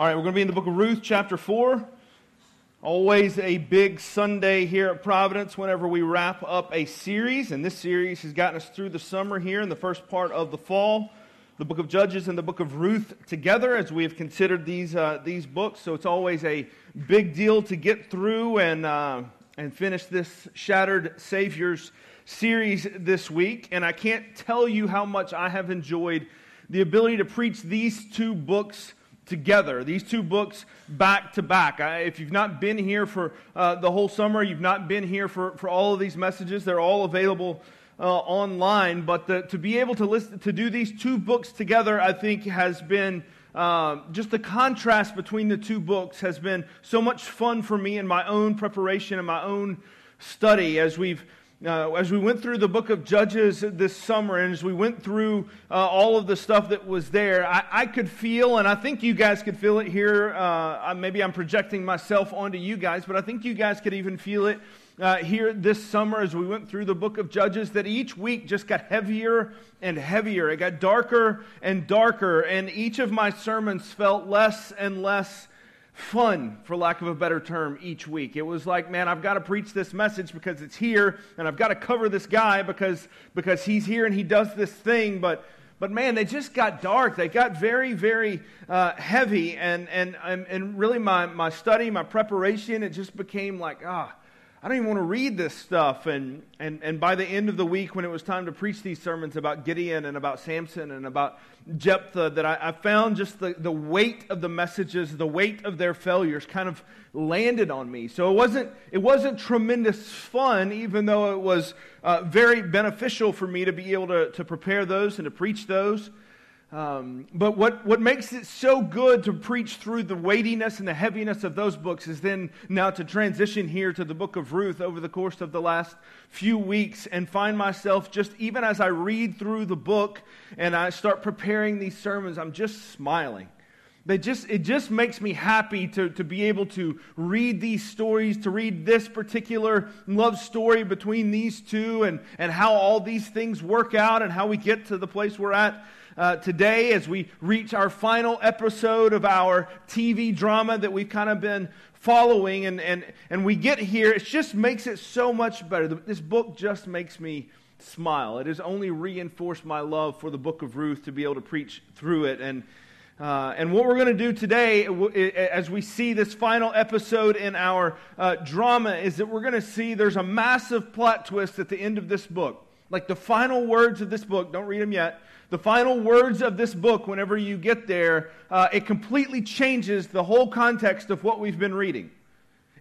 All right, we're going to be in the book of Ruth, chapter 4. Always a big Sunday here at Providence whenever we wrap up a series. And this series has gotten us through the summer here in the first part of the fall. The book of Judges and the book of Ruth together as we have considered these, uh, these books. So it's always a big deal to get through and, uh, and finish this Shattered Saviors series this week. And I can't tell you how much I have enjoyed the ability to preach these two books together, these two books back to back. If you've not been here for uh, the whole summer, you've not been here for, for all of these messages, they're all available uh, online. But the, to be able to, listen, to do these two books together, I think, has been. Uh, just the contrast between the two books has been so much fun for me in my own preparation and my own study as we've uh, as we went through the book of Judges this summer, and as we went through uh, all of the stuff that was there, I, I, could feel, and I think you guys could feel it here. Uh, maybe I'm projecting myself onto you guys, but I think you guys could even feel it uh, here this summer as we went through the book of Judges that each week just got heavier and heavier. It got darker and darker, and each of my sermons felt less and less fun, for lack of a better term, each week. It was like, man, I've got to preach this message because it's here, and I've got to cover this guy because, because he's here and he does this thing. But, but man, they just got dark. They got very, very uh, heavy. And, and, and, and really, my, my study, my preparation, it just became like, ah, I don't even want to read this stuff. And, and, and by the end of the week, when it was time to preach these sermons about Gideon and about Samson and about Jephthah, that I, I found just the, the weight of the messages, the weight of their failures kind of landed on me. So it wasn't, it wasn't tremendous fun, even though it was uh, very beneficial for me to be able to, to prepare those and to preach those. Um, but what, what makes it so good to preach through the weightiness and the heaviness of those books is then now to transition here to the book of Ruth over the course of the last few weeks and find myself just even as I read through the book and I start preparing these sermons, I'm just smiling. They just, it just makes me happy to, to be able to read these stories, to read this particular love story between these two, and, and how all these things work out and how we get to the place we're at uh, today as we reach our final episode of our TV drama that we've kind of been following. And, and, and we get here, it just makes it so much better. This book just makes me smile. It has only reinforced my love for the book of Ruth to be able to preach through it. And, uh, and what we're going to do today, as we see this final episode in our uh, drama, is that we're going to see there's a massive plot twist at the end of this book. Like the final words of this book, don't read them yet the final words of this book, whenever you get there, uh, it completely changes the whole context of what we've been reading.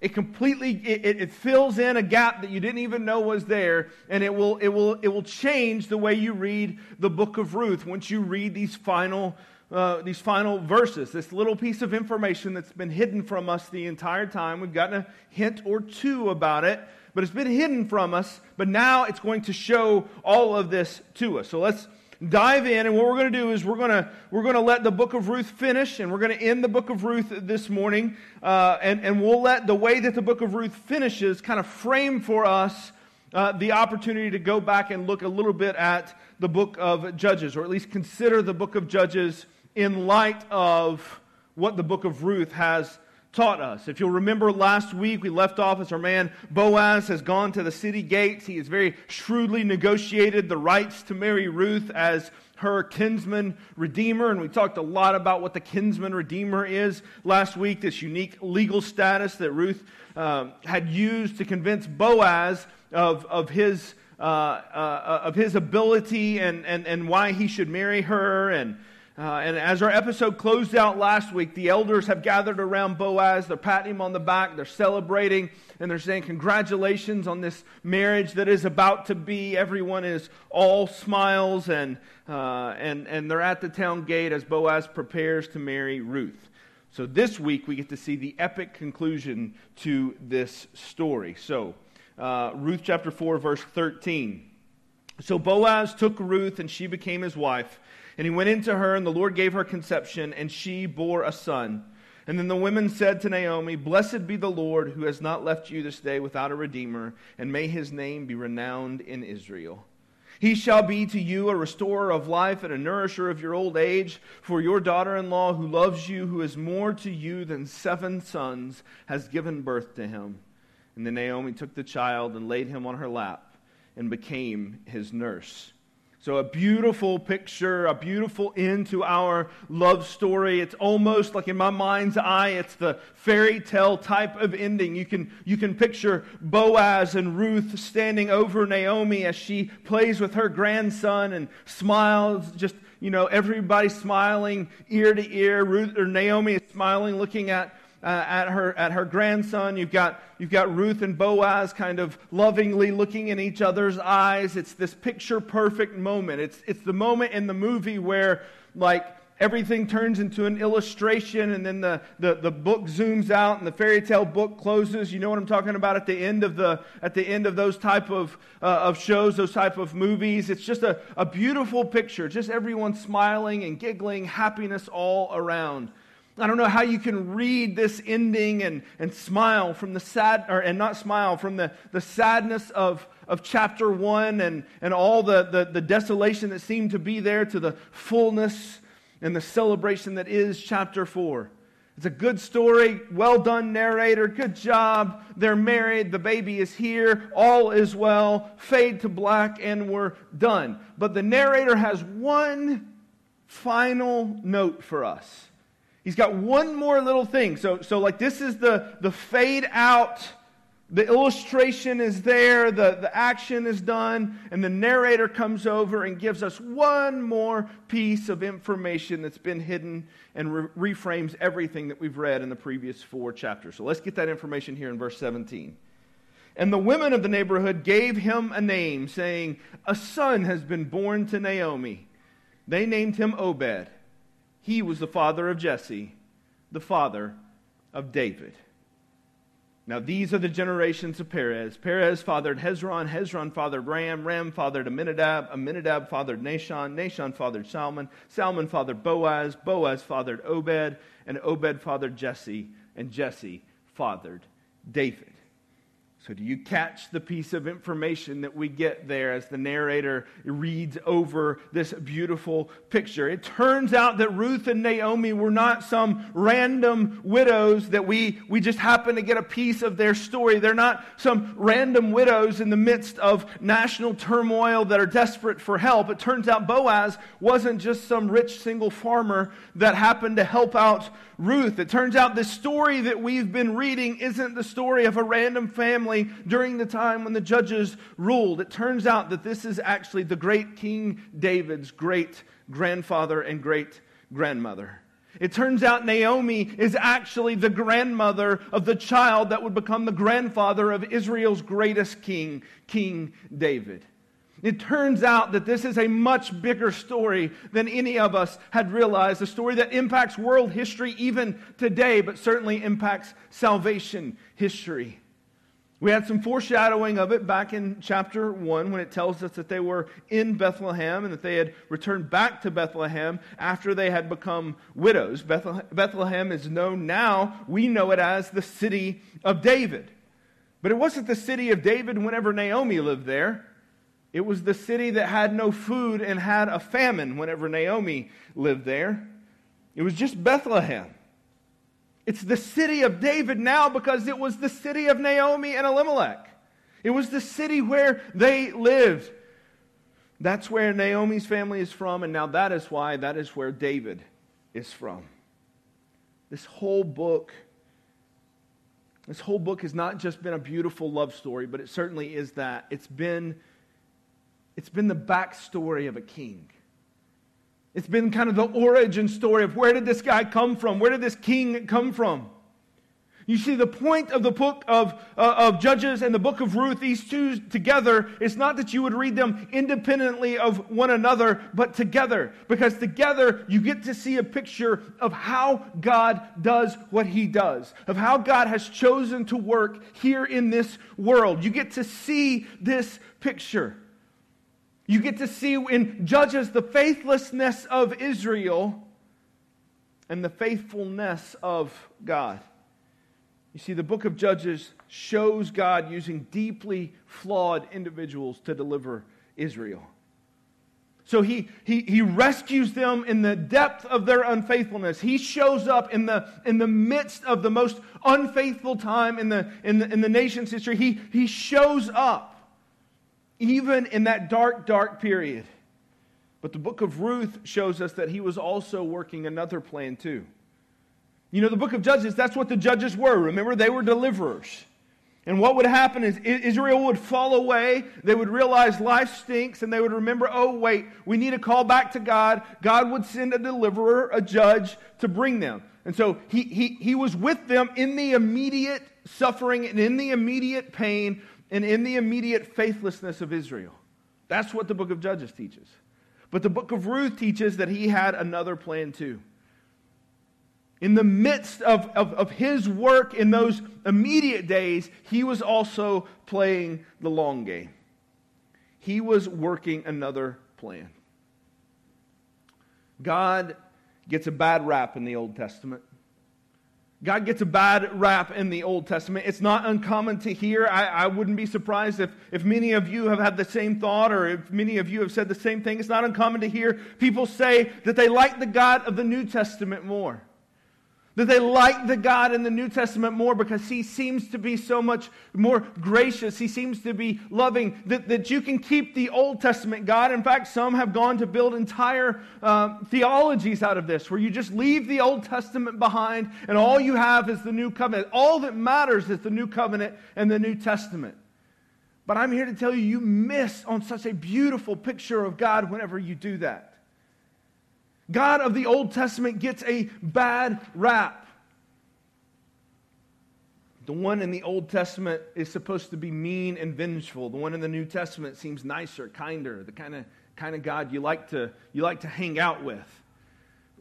It completely it, it, fills in a gap that you didn't even know was there, and it will it will it will change the way you read the book of Ruth once you read these final uh, these final verses. This little piece of information that's been hidden from us the entire time. We've gotten a hint or two about it, but it's been hidden from us. But now it's going to show all of this to us. So let's dive in, and what we're going to do is we're going to we're going to let the book of Ruth finish, and we're going to end the book of Ruth this morning, uh, and and we'll let the way that the book of Ruth finishes kind of frame for us uh, the opportunity to go back and look a little bit at the book of Judges, or at least consider the book of Judges in light of what the book of Ruth has taught us. If you'll remember last week, we left off as our man Boaz has gone to the city gates. He has very shrewdly negotiated the rights to marry Ruth as her kinsman redeemer. And we talked a lot about what the kinsman redeemer is last week, this unique legal status that Ruth um, had used to convince Boaz of, of his. Uh, uh, of his ability and, and, and why he should marry her, and uh, and as our episode closed out last week, the elders have gathered around Boaz. They're patting him on the back. They're celebrating. And they're saying, Congratulations on this marriage that is about to be. Everyone is all smiles. And, uh, and, and they're at the town gate as Boaz prepares to marry Ruth. So this week, we get to see the epic conclusion to this story. So, uh, Ruth chapter 4, verse 13. So Boaz took Ruth, and she became his wife. And he went into her, and the Lord gave her conception, and she bore a son. And then the women said to Naomi, Blessed be the Lord who has not left you this day without a redeemer, and may his name be renowned in Israel. He shall be to you a restorer of life and a nourisher of your old age. For your daughter in law, who loves you, who is more to you than seven sons, has given birth to him. And then Naomi took the child and laid him on her lap and became his nurse. So, a beautiful picture, a beautiful end to our love story. It's almost like in my mind's eye, it's the fairy tale type of ending. You can, you can picture Boaz and Ruth standing over Naomi as she plays with her grandson and smiles, just, you know, everybody smiling ear to ear. Ruth or Naomi is smiling, looking at uh, at, her, at her grandson. You've got, you've got Ruth and Boaz kind of lovingly looking in each other's eyes. It's this picture perfect moment. It's, it's the moment in the movie where, like, everything turns into an illustration and then the, the, the book zooms out and the fairy tale book closes you know what i'm talking about at the end of the at the end of those type of uh, of shows those type of movies it's just a, a beautiful picture just everyone smiling and giggling happiness all around I don't know how you can read this ending and, and smile from the sad, or, and not smile from the, the sadness of, of chapter one and, and all the, the, the desolation that seemed to be there to the fullness and the celebration that is chapter four. It's a good story, well done, narrator, good job. They're married, the baby is here, all is well, fade to black, and we're done. But the narrator has one final note for us. He's got one more little thing. So, so like this is the, the fade out. The illustration is there, the, the action is done, and the narrator comes over and gives us one more piece of information that's been hidden and re- reframes everything that we've read in the previous four chapters. So let's get that information here in verse 17. And the women of the neighborhood gave him a name, saying, A son has been born to Naomi. They named him Obed. He was the father of Jesse, the father of David. Now, these are the generations of Perez. Perez fathered Hezron. Hezron fathered Ram. Ram fathered Amminadab. Amminadab fathered Nahshon. Nahshon fathered Salmon. Salmon fathered Boaz. Boaz fathered Obed. And Obed fathered Jesse. And Jesse fathered David. So, do you catch the piece of information that we get there as the narrator reads over this beautiful picture? It turns out that Ruth and Naomi were not some random widows that we, we just happen to get a piece of their story. They're not some random widows in the midst of national turmoil that are desperate for help. It turns out Boaz wasn't just some rich single farmer that happened to help out Ruth. It turns out the story that we've been reading isn't the story of a random family during the time when the judges ruled. It turns out that this is actually the great King David's great grandfather and great grandmother. It turns out Naomi is actually the grandmother of the child that would become the grandfather of Israel's greatest king, King David. It turns out that this is a much bigger story than any of us had realized, a story that impacts world history even today, but certainly impacts salvation history. We had some foreshadowing of it back in chapter 1 when it tells us that they were in Bethlehem and that they had returned back to Bethlehem after they had become widows. Bethlehem is known now, we know it as the city of David. But it wasn't the city of David whenever Naomi lived there. It was the city that had no food and had a famine whenever Naomi lived there. It was just Bethlehem. It's the city of David now because it was the city of Naomi and Elimelech. It was the city where they lived. That's where Naomi's family is from, and now that is why that is where David is from. This whole book this whole book has not just been a beautiful love story, but it certainly is that. It's been it's been the backstory of a king. It's been kind of the origin story of where did this guy come from? Where did this king come from? You see, the point of the book of, uh, of Judges and the book of Ruth, these two together, is not that you would read them independently of one another, but together. Because together you get to see a picture of how God does what he does, of how God has chosen to work here in this world. You get to see this picture. You get to see in Judges the faithlessness of Israel and the faithfulness of God. You see, the book of Judges shows God using deeply flawed individuals to deliver Israel. So he, he, he rescues them in the depth of their unfaithfulness. He shows up in the, in the midst of the most unfaithful time in the, in the, in the nation's history. He, he shows up even in that dark, dark period. But the book of Ruth shows us that he was also working another plan too. You know, the book of Judges, that's what the judges were. Remember, they were deliverers. And what would happen is Israel would fall away. They would realize life stinks, and they would remember, oh, wait, we need to call back to God. God would send a deliverer, a judge, to bring them. And so he, he, he was with them in the immediate suffering and in the immediate pain and in the immediate faithlessness of Israel. That's what the book of Judges teaches. But the book of Ruth teaches that he had another plan too. In the midst of, of, of, his work in those immediate days, he was also playing the long game. He was working another plan. God gets a bad rap in the Old Testament. God gets a bad rap in the Old Testament. It's not uncommon to hear. I, I, wouldn't be surprised if, if many of you have had the same thought or if many of you have said the same thing. It's not uncommon to hear people say that they like the God of the New Testament more. That they like the God in the New Testament more because he seems to be so much more gracious. He seems to be loving. That, that you can keep the Old Testament God. In fact, some have gone to build entire uh, theologies out of this, where you just leave the Old Testament behind and all you have is the New Covenant. All that matters is the New Covenant and the New Testament. But I'm here to tell you, you miss on such a beautiful picture of God whenever you do that. God of the Old Testament gets a bad rap. The one in the Old Testament is supposed to be mean and vengeful. The one in the New Testament seems nicer, kinder, the kind of, kind of God you like, to, you like to hang out with.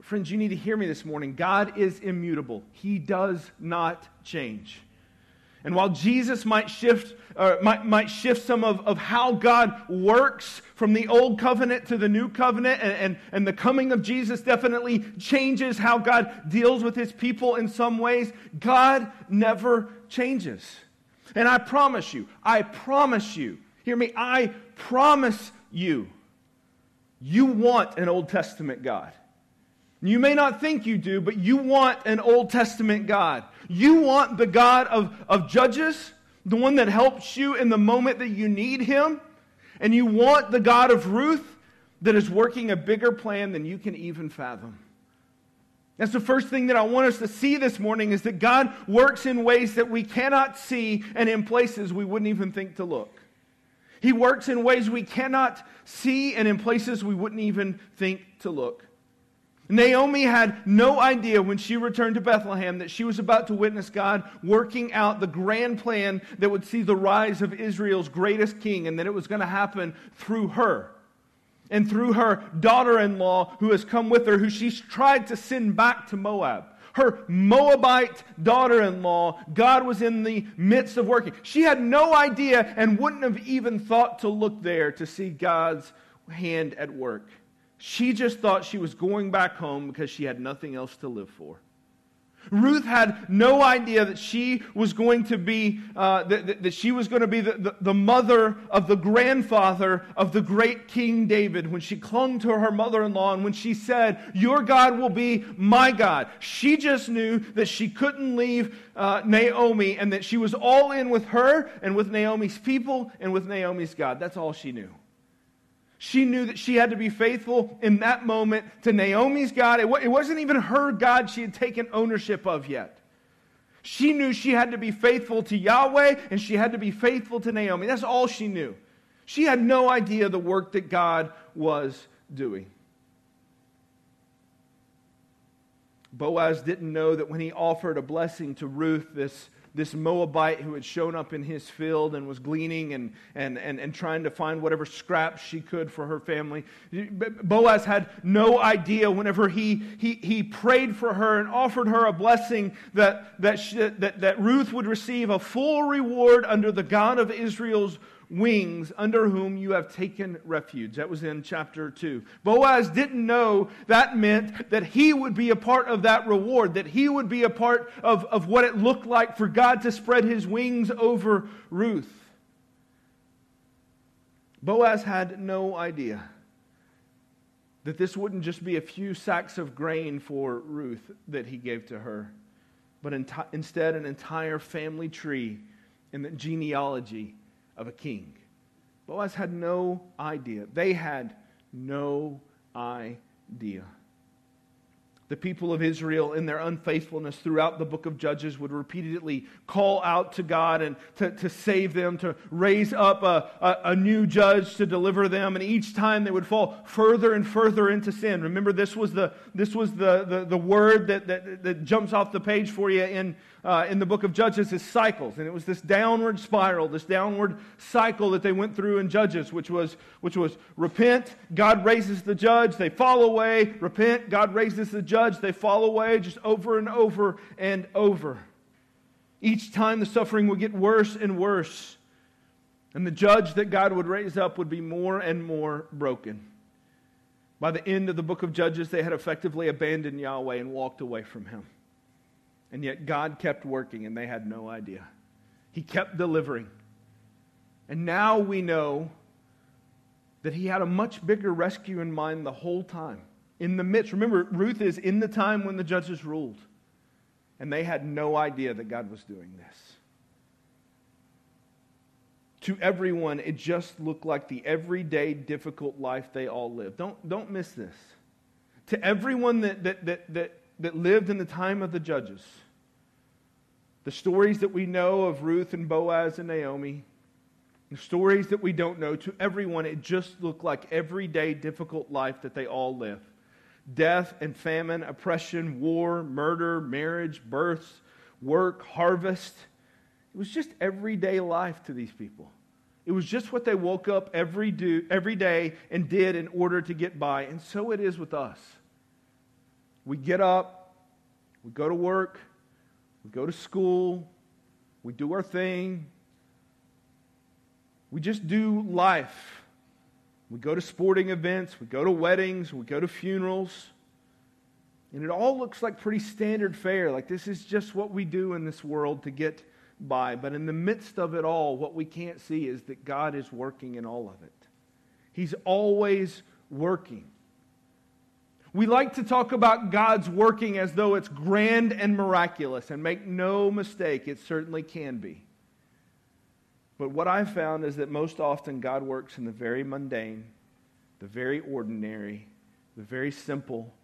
Friends, you need to hear me this morning. God is immutable, He does not change. And while Jesus might shift, might, might shift some of, of how God works from the old covenant to the new covenant, and, and, and the coming of Jesus definitely changes how God deals with his people in some ways, God never changes. And I promise you, I promise you, hear me, I promise you, you want an Old Testament God. You may not think you do, but you want an Old Testament God. You want the God of, of judges, the one that helps you in the moment that you need him. And you want the God of Ruth that is working a bigger plan than you can even fathom. That's the first thing that I want us to see this morning is that God works in ways that we cannot see and in places we wouldn't even think to look. He works in ways we cannot see and in places we wouldn't even think to look. Naomi had no idea when she returned to Bethlehem that she was about to witness God working out the grand plan that would see the rise of Israel's greatest king, and that it was going to happen through her and through her daughter in law who has come with her, who she's tried to send back to Moab. Her Moabite daughter in law, God was in the midst of working. She had no idea and wouldn't have even thought to look there to see God's hand at work. She just thought she was going back home because she had nothing else to live for. Ruth had no idea that she was going to be, uh, that, that, she was going to be the, the, the, mother of the grandfather of the great King David when she clung to her mother in law and when she said, Your God will be my God. She just knew that she couldn't leave uh, Naomi and that she was all in with her and with Naomi's people and with Naomi's God. That's all she knew. She knew that she had to be faithful in that moment to Naomi's God. It, wasn't even her God she had taken ownership of yet. She knew she had to be faithful to Yahweh and she had to be faithful to Naomi. That's all she knew. She had no idea the work that God was doing. Boaz didn't know that when he offered a blessing to Ruth, this this Moabite who had shown up in his field and was gleaning and, and, and, and trying to find whatever scraps she could for her family. Boaz had no idea whenever he, he, he prayed for her and offered her a blessing that, that, she, that, that Ruth would receive a full reward under the God of Israel's wings under whom you have taken refuge. That was in chapter 2. Boaz didn't know that meant that he would be a part of that reward, that he would be a part of, of what it looked like for God to spread his wings over Ruth. Boaz had no idea. that this wouldn't just be a few sacks of grain for Ruth that he gave to her, but enti- instead an entire family tree and the genealogy of a king. Boaz had no idea. They had no idea the people of Israel, in their unfaithfulness throughout the book of Judges, would repeatedly call out to God and to, to save them, to raise up a, a, a, new judge to deliver them. And each time they would fall further and further into sin. Remember, this was the, this was the, the, the word that, that, that jumps off the page for you in, uh, in the book of Judges is cycles. And it was this downward spiral, this downward cycle that they went through in Judges, which was, which was repent, God raises the judge, they fall away, repent, God raises the judge, they fall away, just over and over and over. Each time the suffering would get worse and worse. And the judge that God would raise up would be more and more broken. By the end of the book of Judges, they had effectively abandoned Yahweh and walked away from him. And yet God kept working and they had no idea. He kept delivering. And now we know that he had a much bigger rescue in mind the whole time. In the midst, remember, Ruth is in the time when the judges ruled. And they had no idea that God was doing this. To everyone, it just looked like the everyday difficult life they all lived. Don't, don't miss this. To everyone that, that, that, that that lived in the time of the judges. The stories that we know of Ruth and Boaz and Naomi, the stories that we don't know, to everyone, it just looked like everyday difficult life that they all live. Death and famine, oppression, war, murder, marriage, births, work, harvest. It was just everyday life to these people. It was just what they woke up every, do, every day and did in order to get by. And so it is with us. We get up, we go to work, we go to school, we do our thing. We just do life. We go to sporting events, we go to weddings, we go to funerals. And it all looks like pretty standard fare. Like this is just what we do in this world to get by. But in the midst of it all, what we can't see is that God is working in all of it. He's always working. We like to talk about God's working as though it's grand and miraculous, and make no mistake, it certainly can be. But what I've found is that most often God works in the very mundane, the very ordinary, the very simple,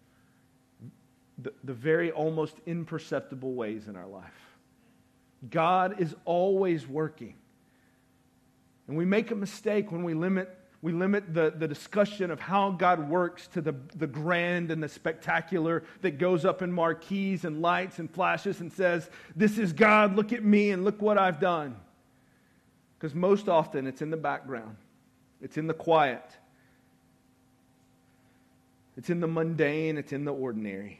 the, the very almost imperceptible ways in our life. God is always working. And we make a mistake when we limit we limit the, the discussion of how God works to the, the grand and the spectacular that goes up in marquees and lights and flashes and says, This is God, look at me and look what I've done. Because most often it's in the background, it's in the quiet, it's in the mundane, it's in the ordinary.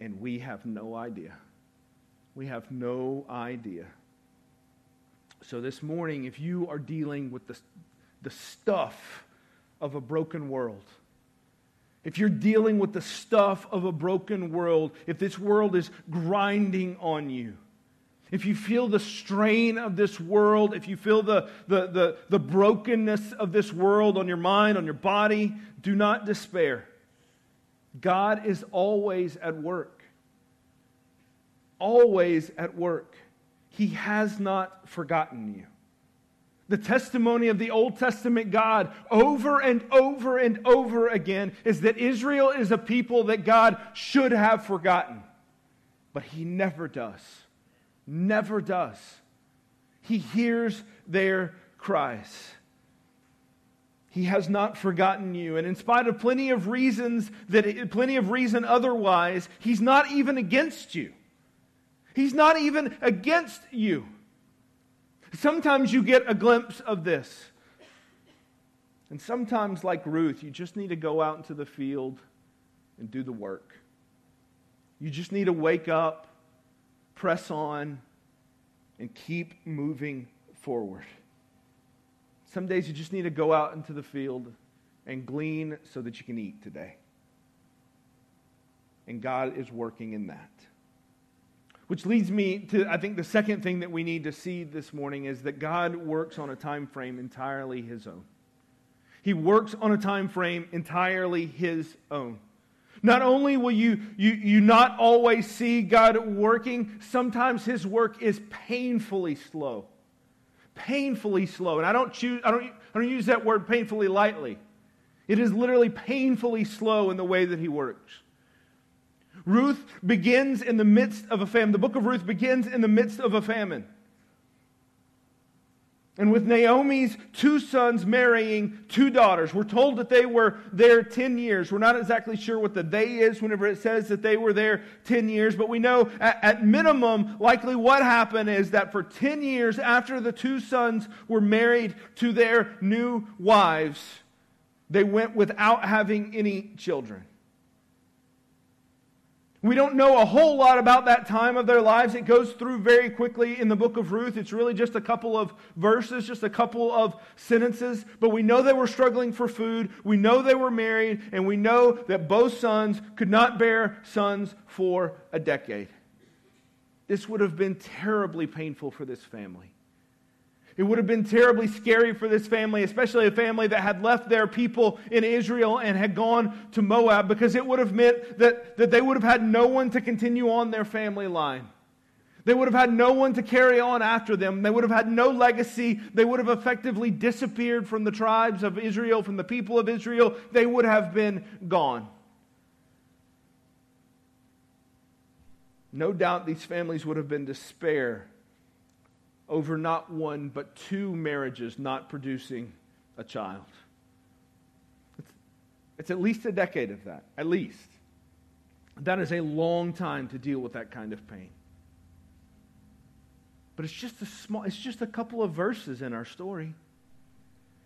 And we have no idea. We have no idea. So, this morning, if you are dealing with the, the stuff of a broken world, if you're dealing with the stuff of a broken world, if this world is grinding on you, if you feel the strain of this world, if you feel the, the, the, the, brokenness of this world on your mind, on your body, do not despair. God is always at work. Always at work. He has not forgotten you the testimony of the Old Testament God over and over and over again is that Israel is a people that God should have forgotten. But he never does. Never does. He hears their cries. He has not forgotten you. And in spite of plenty of reasons that plenty of reason otherwise, he's not even against you. He's not even against you. Sometimes you get a glimpse of this. And sometimes, like Ruth, you just need to go out into the field and do the work. You just need to wake up, press on, and keep moving forward. Some days you just need to go out into the field and glean so that you can eat today. And God is working in that. Which leads me to, I think, the second thing that we need to see this morning is that God works on a time frame entirely His own. He works on a time frame entirely his own. Not only will you, you, you not always see God working, sometimes his work is painfully slow. Painfully slow. And I don't, choose, I don't, I don't use that word painfully lightly. It is literally painfully slow in the way that he works. Ruth begins in the midst of a famine. The book of Ruth begins in the midst of a famine. And with Naomi's two sons marrying two daughters, we're told that they were there 10 years. We're not exactly sure what the they is whenever it says that they were there 10 years, but we know at, at, minimum, likely what happened is that for 10 years after the two sons were married to their new wives, they went without having any children. We don't know a whole lot about that time of their lives. It goes through very quickly in the book of Ruth. It's really just a couple of verses, just a couple of sentences. But we know they were struggling for food. We know they were married. And we know that both sons could not bear sons for a decade. This would have been terribly painful for this family. It would have been terribly scary for this family, especially a family that had left their people in Israel and had gone to Moab, because it would have meant that, that they would have had no one to continue on their family line. They would have had no one to carry on after them. They would have had no legacy. They would have effectively disappeared from the tribes of Israel, from the people of Israel. They would have been gone. No doubt these families would have been despair over not one, but two marriages not producing a child. It's, it's at least a decade of that, at least. That is a long time to deal with that kind of pain. But it's just a small, it's just a couple of verses in our story.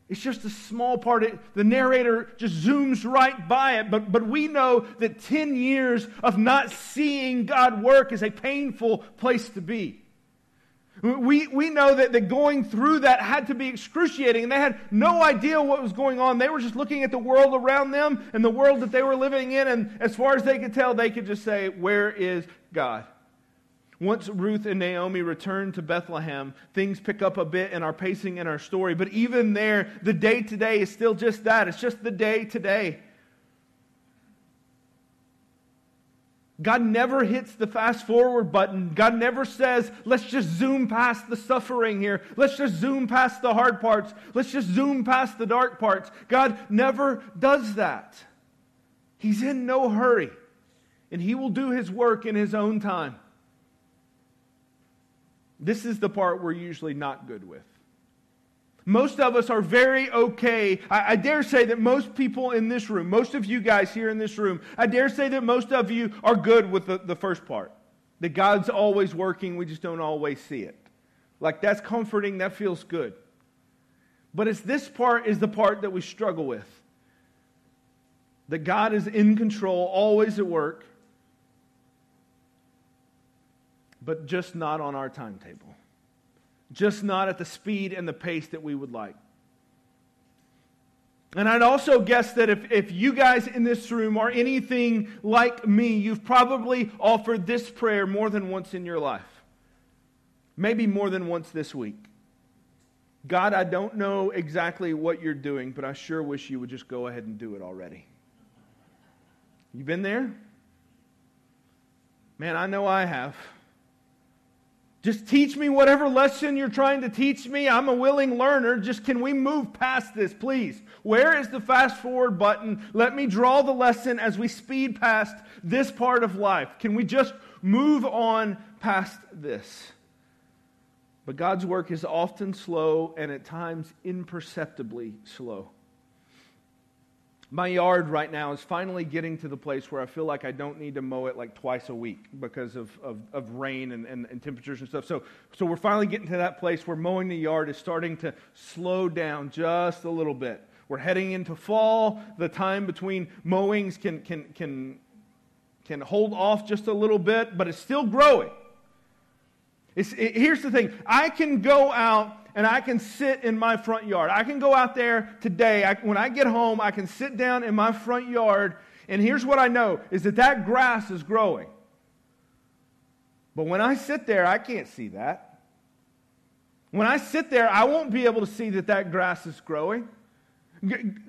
It's just a small part. It, the narrator just zooms right by it. But, but we know that 10 years of not seeing God work is a painful place to be. We, we know that, that going through that had to be excruciating, and they had no idea what was going on. They were just looking at the world around them and the world that they were living in, and as far as they could tell, they could just say, Where is God? Once Ruth and Naomi return to Bethlehem, things pick up a bit in our pacing in our story. But even there, the day today is still just that. It's just the day to day. God never hits the fast forward button. God never says, let's just zoom past the suffering here. Let's just zoom past the hard parts. Let's just zoom past the dark parts. God never does that. He's in no hurry, and He will do His work in His own time. This is the part we're usually not good with. Most of us are very okay. I, I, dare say that most people in this room, most of you guys here in this room, I dare say that most of you are good with the, the first part. That God's always working, we just don't always see it. Like that's comforting, that feels good. But it's this part is the part that we struggle with. That God is in control, always at work, but just not on our timetable just not at the speed and the pace that we would like. And I'd also guess that if, if you guys in this room are anything like me, you've probably offered this prayer more than once in your life. Maybe more than once this week. God, I don't know exactly what you're doing, but I sure wish you would just go ahead and do it already. You been there? Man, I know I have. Just teach me whatever lesson you're trying to teach me. I'm a willing learner. Just can we move past this, please? Where is the fast forward button? Let me draw the lesson as we speed past this part of life. Can we just move on past this? But God's work is often slow and at times imperceptibly slow. My yard right now is finally getting to the place where I feel like I don't need to mow it like twice a week because of, of, of rain and, and, and, temperatures and stuff. So, so we're finally getting to that place where mowing the yard is starting to slow down just a little bit. We're heading into fall. The time between mowings can, can, can, can hold off just a little bit, but it's still growing. It, here's the thing I can go out and I can sit in my front yard. I can go out there today. I, when I get home, I can sit down in my front yard, and here's what I know is that that grass is growing. But when I sit there, I can't see that. When I sit there, I won't be able to see that that grass is growing.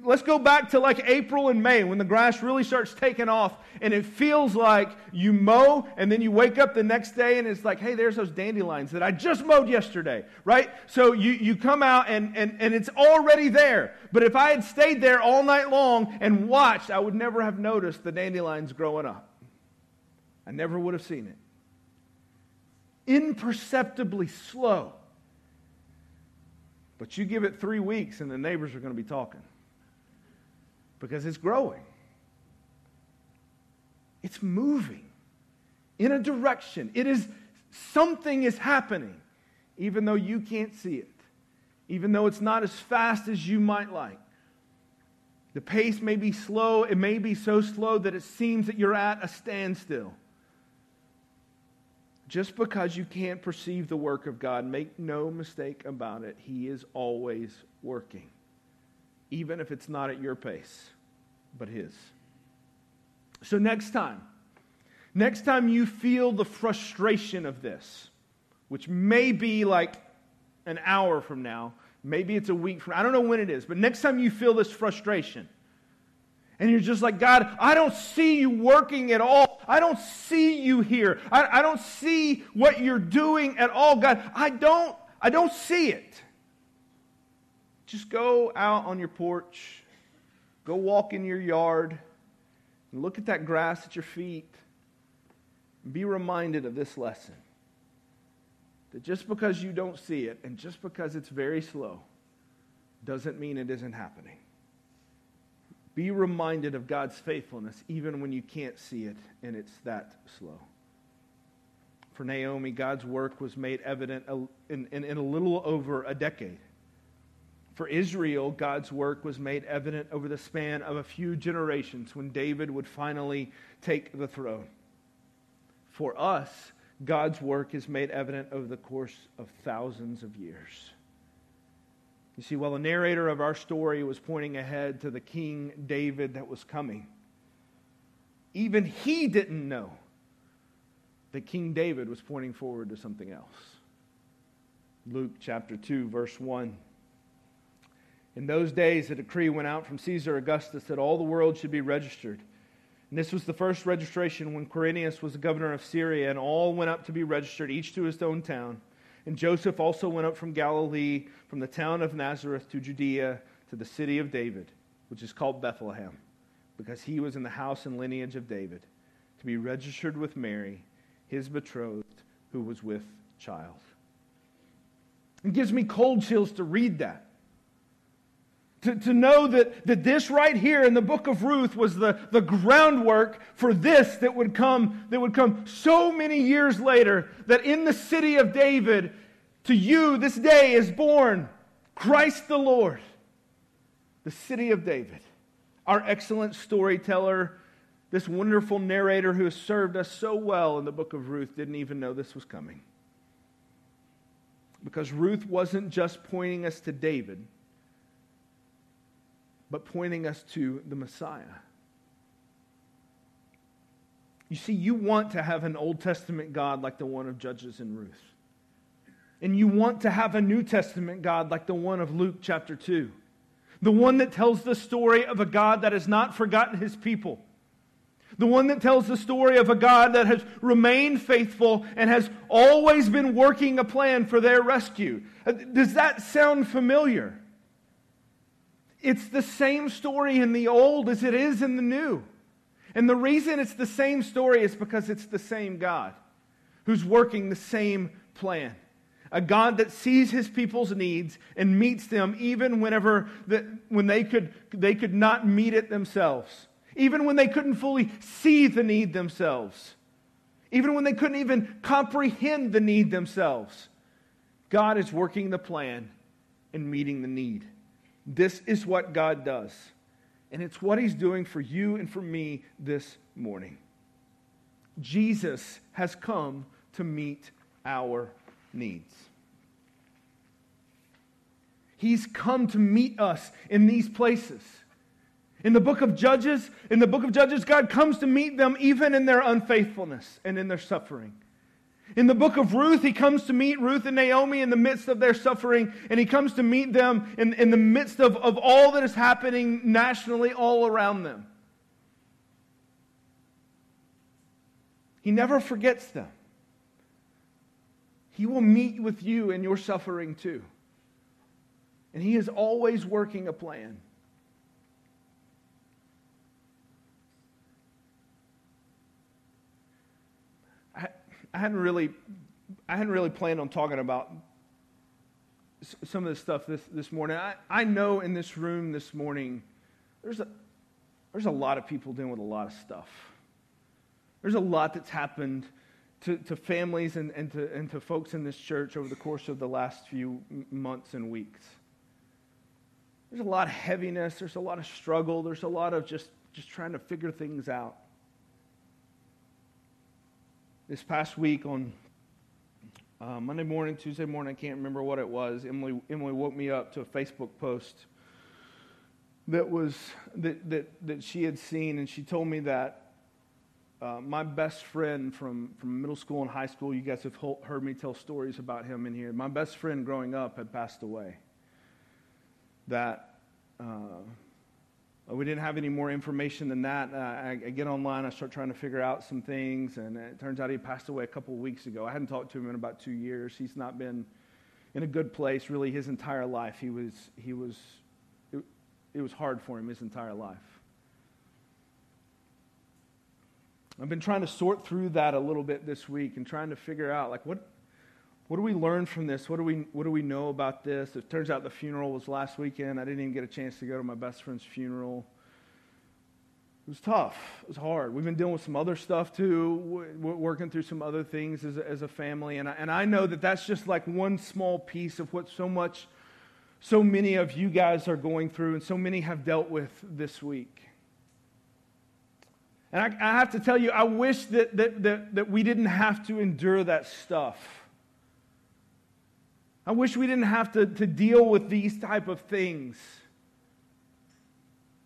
Let's go back to like April and May when the grass really starts taking off and it feels like you mow and then you wake up the next day and it's like, hey, there's those dandelions that I just mowed yesterday, right? So you, you come out and, and, and it's already there. But if I had stayed there all night long and watched, I would never have noticed the dandelions growing up. I never would have seen it. Imperceptibly slow. But you give it three weeks and the neighbors are going to be talking because it's growing. It's moving in a direction. It is something is happening, even though you can't see it, even though it's not as fast as you might like. The pace may be slow, it may be so slow that it seems that you're at a standstill. Just because you can't perceive the work of God, make no mistake about it, He is always working, even if it's not at your pace, but His. So, next time, next time you feel the frustration of this, which may be like an hour from now, maybe it's a week from I don't know when it is, but next time you feel this frustration, and you're just like, God, I don't see you working at all. I don't see you here. I, I don't see what you're doing at all, God. I don't, I don't see it. Just go out on your porch, go walk in your yard, and look at that grass at your feet. And be reminded of this lesson. That just because you don't see it and just because it's very slow doesn't mean it isn't happening. Be reminded of God's faithfulness even when you can't see it and it's that slow. For Naomi, God's work was made evident in, in, in, a little over a decade. For Israel, God's work was made evident over the span of a few generations when David would finally take the throne. For us, God's work is made evident over the course of thousands of years. You see, while the narrator of our story was pointing ahead to the King David that was coming, even he didn't know that King David was pointing forward to something else. Luke chapter 2, verse 1. In those days, a decree went out from Caesar Augustus that all the world should be registered. And this was the first registration when Quirinius was the governor of Syria, and all went up to be registered, each to his own town. And Joseph also went up from Galilee, from the town of Nazareth to Judea, to the city of David, which is called Bethlehem, because he was in the house and lineage of David, to be registered with Mary, his betrothed, who was with child. It gives me cold chills to read that. To, to know that, that this right here in the book of Ruth was the, the groundwork for this that would come that would come so many years later that in the city of David to you this day is born Christ the Lord. The city of David. Our excellent storyteller this wonderful narrator who has served us so well in the book of Ruth didn't even know this was coming. Because Ruth wasn't just pointing us to David but pointing us to the Messiah. You see, you want to have an Old Testament God like the one of Judges and Ruth. And you want to have a New Testament God like the one of Luke chapter 2. The one that tells the story of a God that has not forgotten his people. The one that tells the story of a God that has remained faithful and has always been working a plan for their rescue. Uh, does that sound familiar? It's the same story in the old as it is in the new. And the reason it's the same story is because it's the same God who's working the same plan. A God that sees his people's needs and meets them even whenever the, when they could, they could not meet it themselves. Even when they couldn't fully see the need themselves. Even when they couldn't even comprehend the need themselves. God is working the plan and meeting the need. This is what God does. And it's what He's doing for you and for me this morning. Jesus has come to meet our needs. He's come to meet us in these places. In the book of Judges, in the book of Judges, God comes to meet them even in their unfaithfulness and in their suffering. In the book of Ruth, he comes to meet Ruth and Naomi in the midst of their suffering, and he comes to meet them in, in the midst of, of all that is happening nationally all around them. He never forgets them. He will meet with you in your suffering too. And he is always working a plan. I hadn't really, I hadn't really planned on talking about some of this stuff this, this morning. I, I know in this room this morning, there's a, there's a lot of people dealing with a lot of stuff. There's a lot that's happened to, to families and, and, to, and to folks in this church over the course of the last few months and weeks. There's a lot of heaviness, there's a lot of struggle, there's a lot of just, just trying to figure things out this past week on uh, Monday morning, Tuesday morning, I can't remember what it was. Emily, Emily woke me up to a Facebook post that was that, that, that she had seen, and she told me that uh, my best friend from, from middle school and high school, you guys have heard me tell stories about him in here. My best friend growing up had passed away. That uh, we didn't have any more information than that. Uh, I, I, get online, I start trying to figure out some things, and it turns out he passed away a couple of weeks ago. I hadn't talked to him in about two years. He's not been in a good place really his entire life. He was, he was, it, it was hard for him his entire life. I've been trying to sort through that a little bit this week and trying to figure out like what what do we learn from this? What do we, what do we know about this? It turns out the funeral was last weekend. I didn't even get a chance to go to my best friend's funeral. It was tough. It was hard. We've been dealing with some other stuff too, We're working through some other things as a, as a family. And I, and I know that that's just like one small piece of what so much, so many of you guys are going through and so many have dealt with this week. And I, I have to tell you, I wish that, that, that, that we didn't have to endure that stuff. I wish we didn't have to, to deal with these type of things.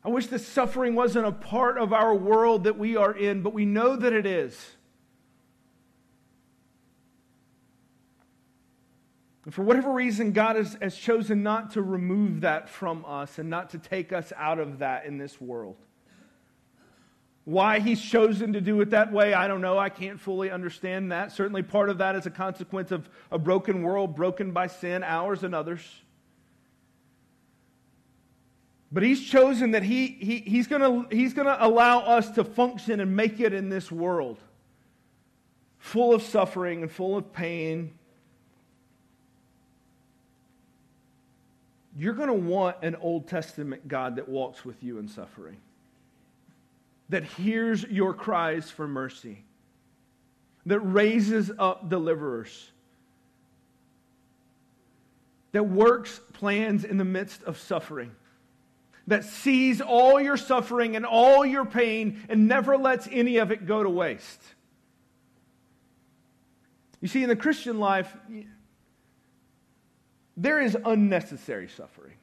I wish the suffering wasn't a part of our world that we are in, but we know that it is. And for whatever reason, God has, has chosen not to remove that from us and not to take us out of that in this world. Why he's chosen to do it that way, I don't know. I can't fully understand that. Certainly, part of that is a consequence of a broken world, broken by sin, ours and others. But he's chosen that he, he, he's going he's going to allow us to function and make it in this world full of suffering and full of pain. You're going to want an Old Testament God that walks with you in suffering that hears your cries for mercy, that raises up deliverers, that works plans in the midst of suffering, that sees all your suffering and all your pain and never lets any of it go to waste. You see, in the Christian life, there is unnecessary suffering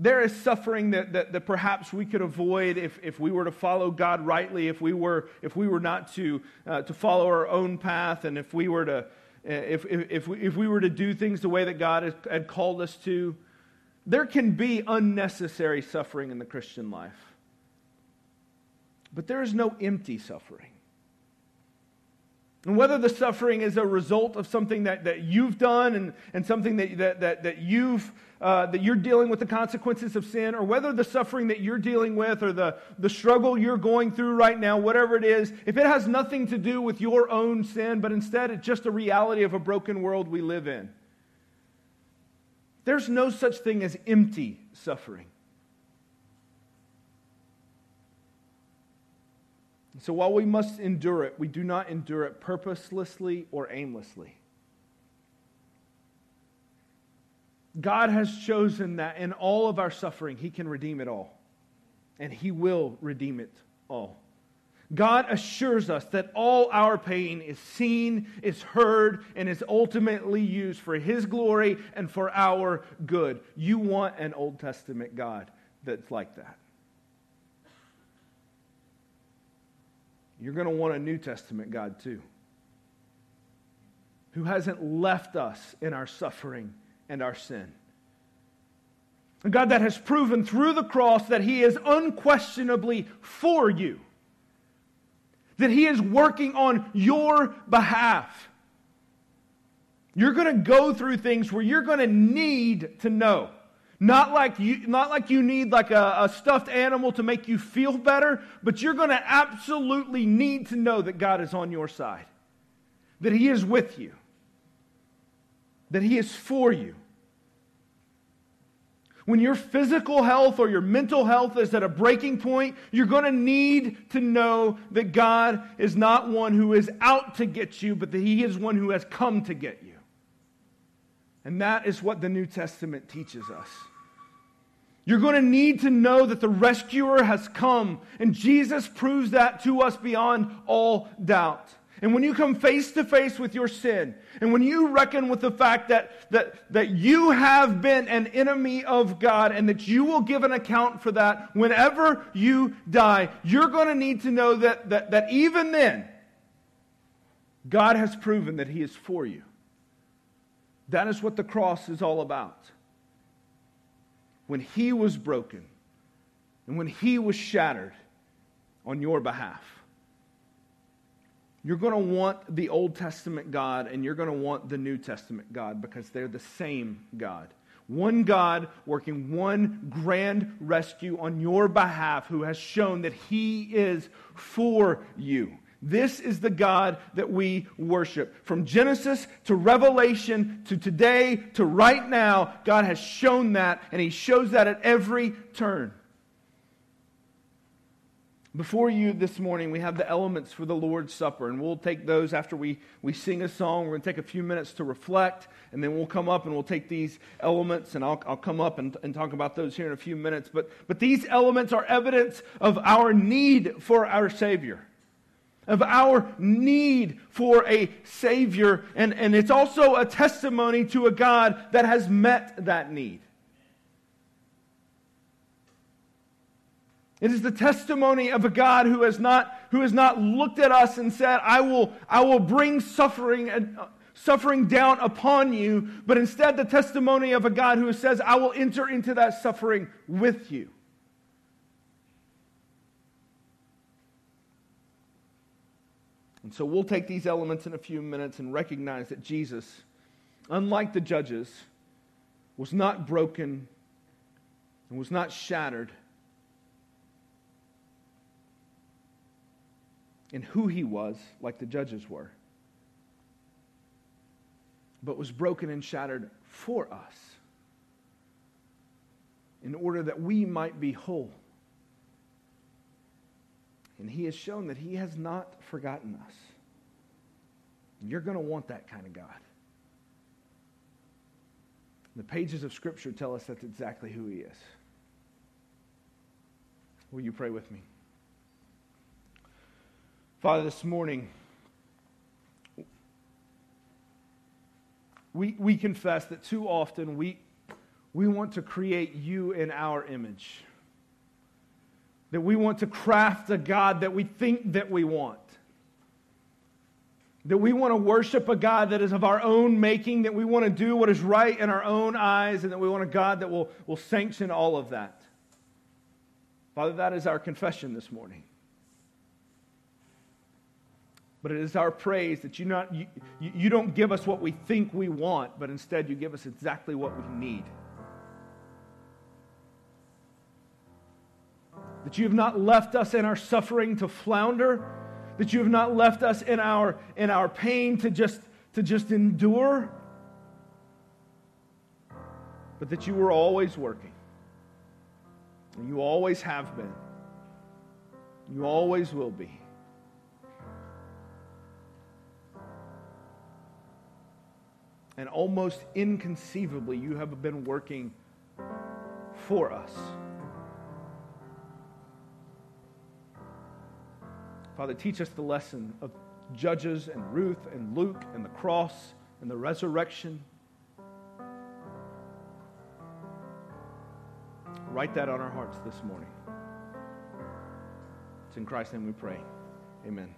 there is suffering that, that, that, perhaps we could avoid if, if we were to follow God rightly, if we were, if we were not to, uh, to follow our own path, and if we were to, uh, if, if, if, we, if we were to do things the way that God had called us to. There can be unnecessary suffering in the Christian life. But there is no empty suffering. And whether the suffering is a result of something that, that you've done and, and something that, that, that, that, you've, uh, that you're dealing with the consequences of sin, or whether the suffering that you're dealing with or the, the struggle you're going through right now, whatever it is, if it has nothing to do with your own sin, but instead it's just a reality of a broken world we live in, there's no such thing as empty suffering. So while we must endure it, we do not endure it purposelessly or aimlessly. God has chosen that in all of our suffering, He can redeem it all. And He will redeem it all. God assures us that all our pain is seen, is heard, and is ultimately used for His glory and for our good. You want an Old Testament God that's like that. You're going to want a New Testament God too. who hasn't left us in our suffering and our sin. A God that has proven through the cross that He is unquestionably for you, that He is working on your behalf. You're going to go through things where you're going to need to know. Not like you, not like you need like a, a stuffed animal to make you feel better, but you're going to absolutely need to know that God is on your side, that He is with you, that He is for you. When your physical health or your mental health is at a breaking point, you're going to need to know that God is not one who is out to get you, but that He is one who has come to get you. And that is what the New Testament teaches us. You're going to need to know that the rescuer has come, and Jesus proves that to us beyond all doubt. And when you come face to face with your sin, and when you reckon with the fact that, that, that you have been an enemy of God and that you will give an account for that whenever you die, you're going to need to know that, that, that even then, God has proven that He is for you. That is what the cross is all about when he was broken and when he was shattered on your behalf. You're going to want the Old Testament God and you're going to want the New Testament God because they're the same God. One God working one grand rescue on your behalf who has shown that he is for you. This is the God that we worship. From Genesis to Revelation to today to right now, God has shown that, and He shows that at every turn. Before you this morning, we have the elements for the Lord's Supper, and we'll take those after we, we sing a song. We're going to take a few minutes to reflect, and then we'll come up and we'll take these elements, and I'll, I'll come up and, and talk about those here in a few minutes. But, but these elements are evidence of our need for our Savior of our need for a Savior. And, and it's also a testimony to a God that has met that need. It is the testimony of a God who has not, who has not looked at us and said, I will, I will bring suffering, uh, suffering down upon you, but instead the testimony of a God who says, I will enter into that suffering with you. And so we'll take these elements in a few minutes and recognize that Jesus, unlike the judges, was not broken and was not shattered in who he was, like the judges were, but was broken and shattered for us in order that we might be whole. And he has shown that he has not forgotten us. You're going to want that kind of God. The pages of Scripture tell us that's exactly who he is. Will you pray with me? Father, this morning, we, we confess that too often we, we want to create you in our image that we want to craft a God that we think that we want. That we want to worship a God that is of our own making, that we want to do what is right in our own eyes, and that we want a God that will, will sanction all of that. Father, that is our confession this morning. But it is our praise that you, not, you, you don't give us what we think we want, but instead you give us exactly what we need. That you have not left us in our suffering to flounder, that you have not left us in our, in our pain to just, to just endure, but that you were always working. And you always have been. You always will be. And almost inconceivably, you have been working for us. Father, teach us the lesson of Judges and Ruth and Luke and the cross and the resurrection. Write that on our hearts this morning. It's in Christ's name we pray. Amen.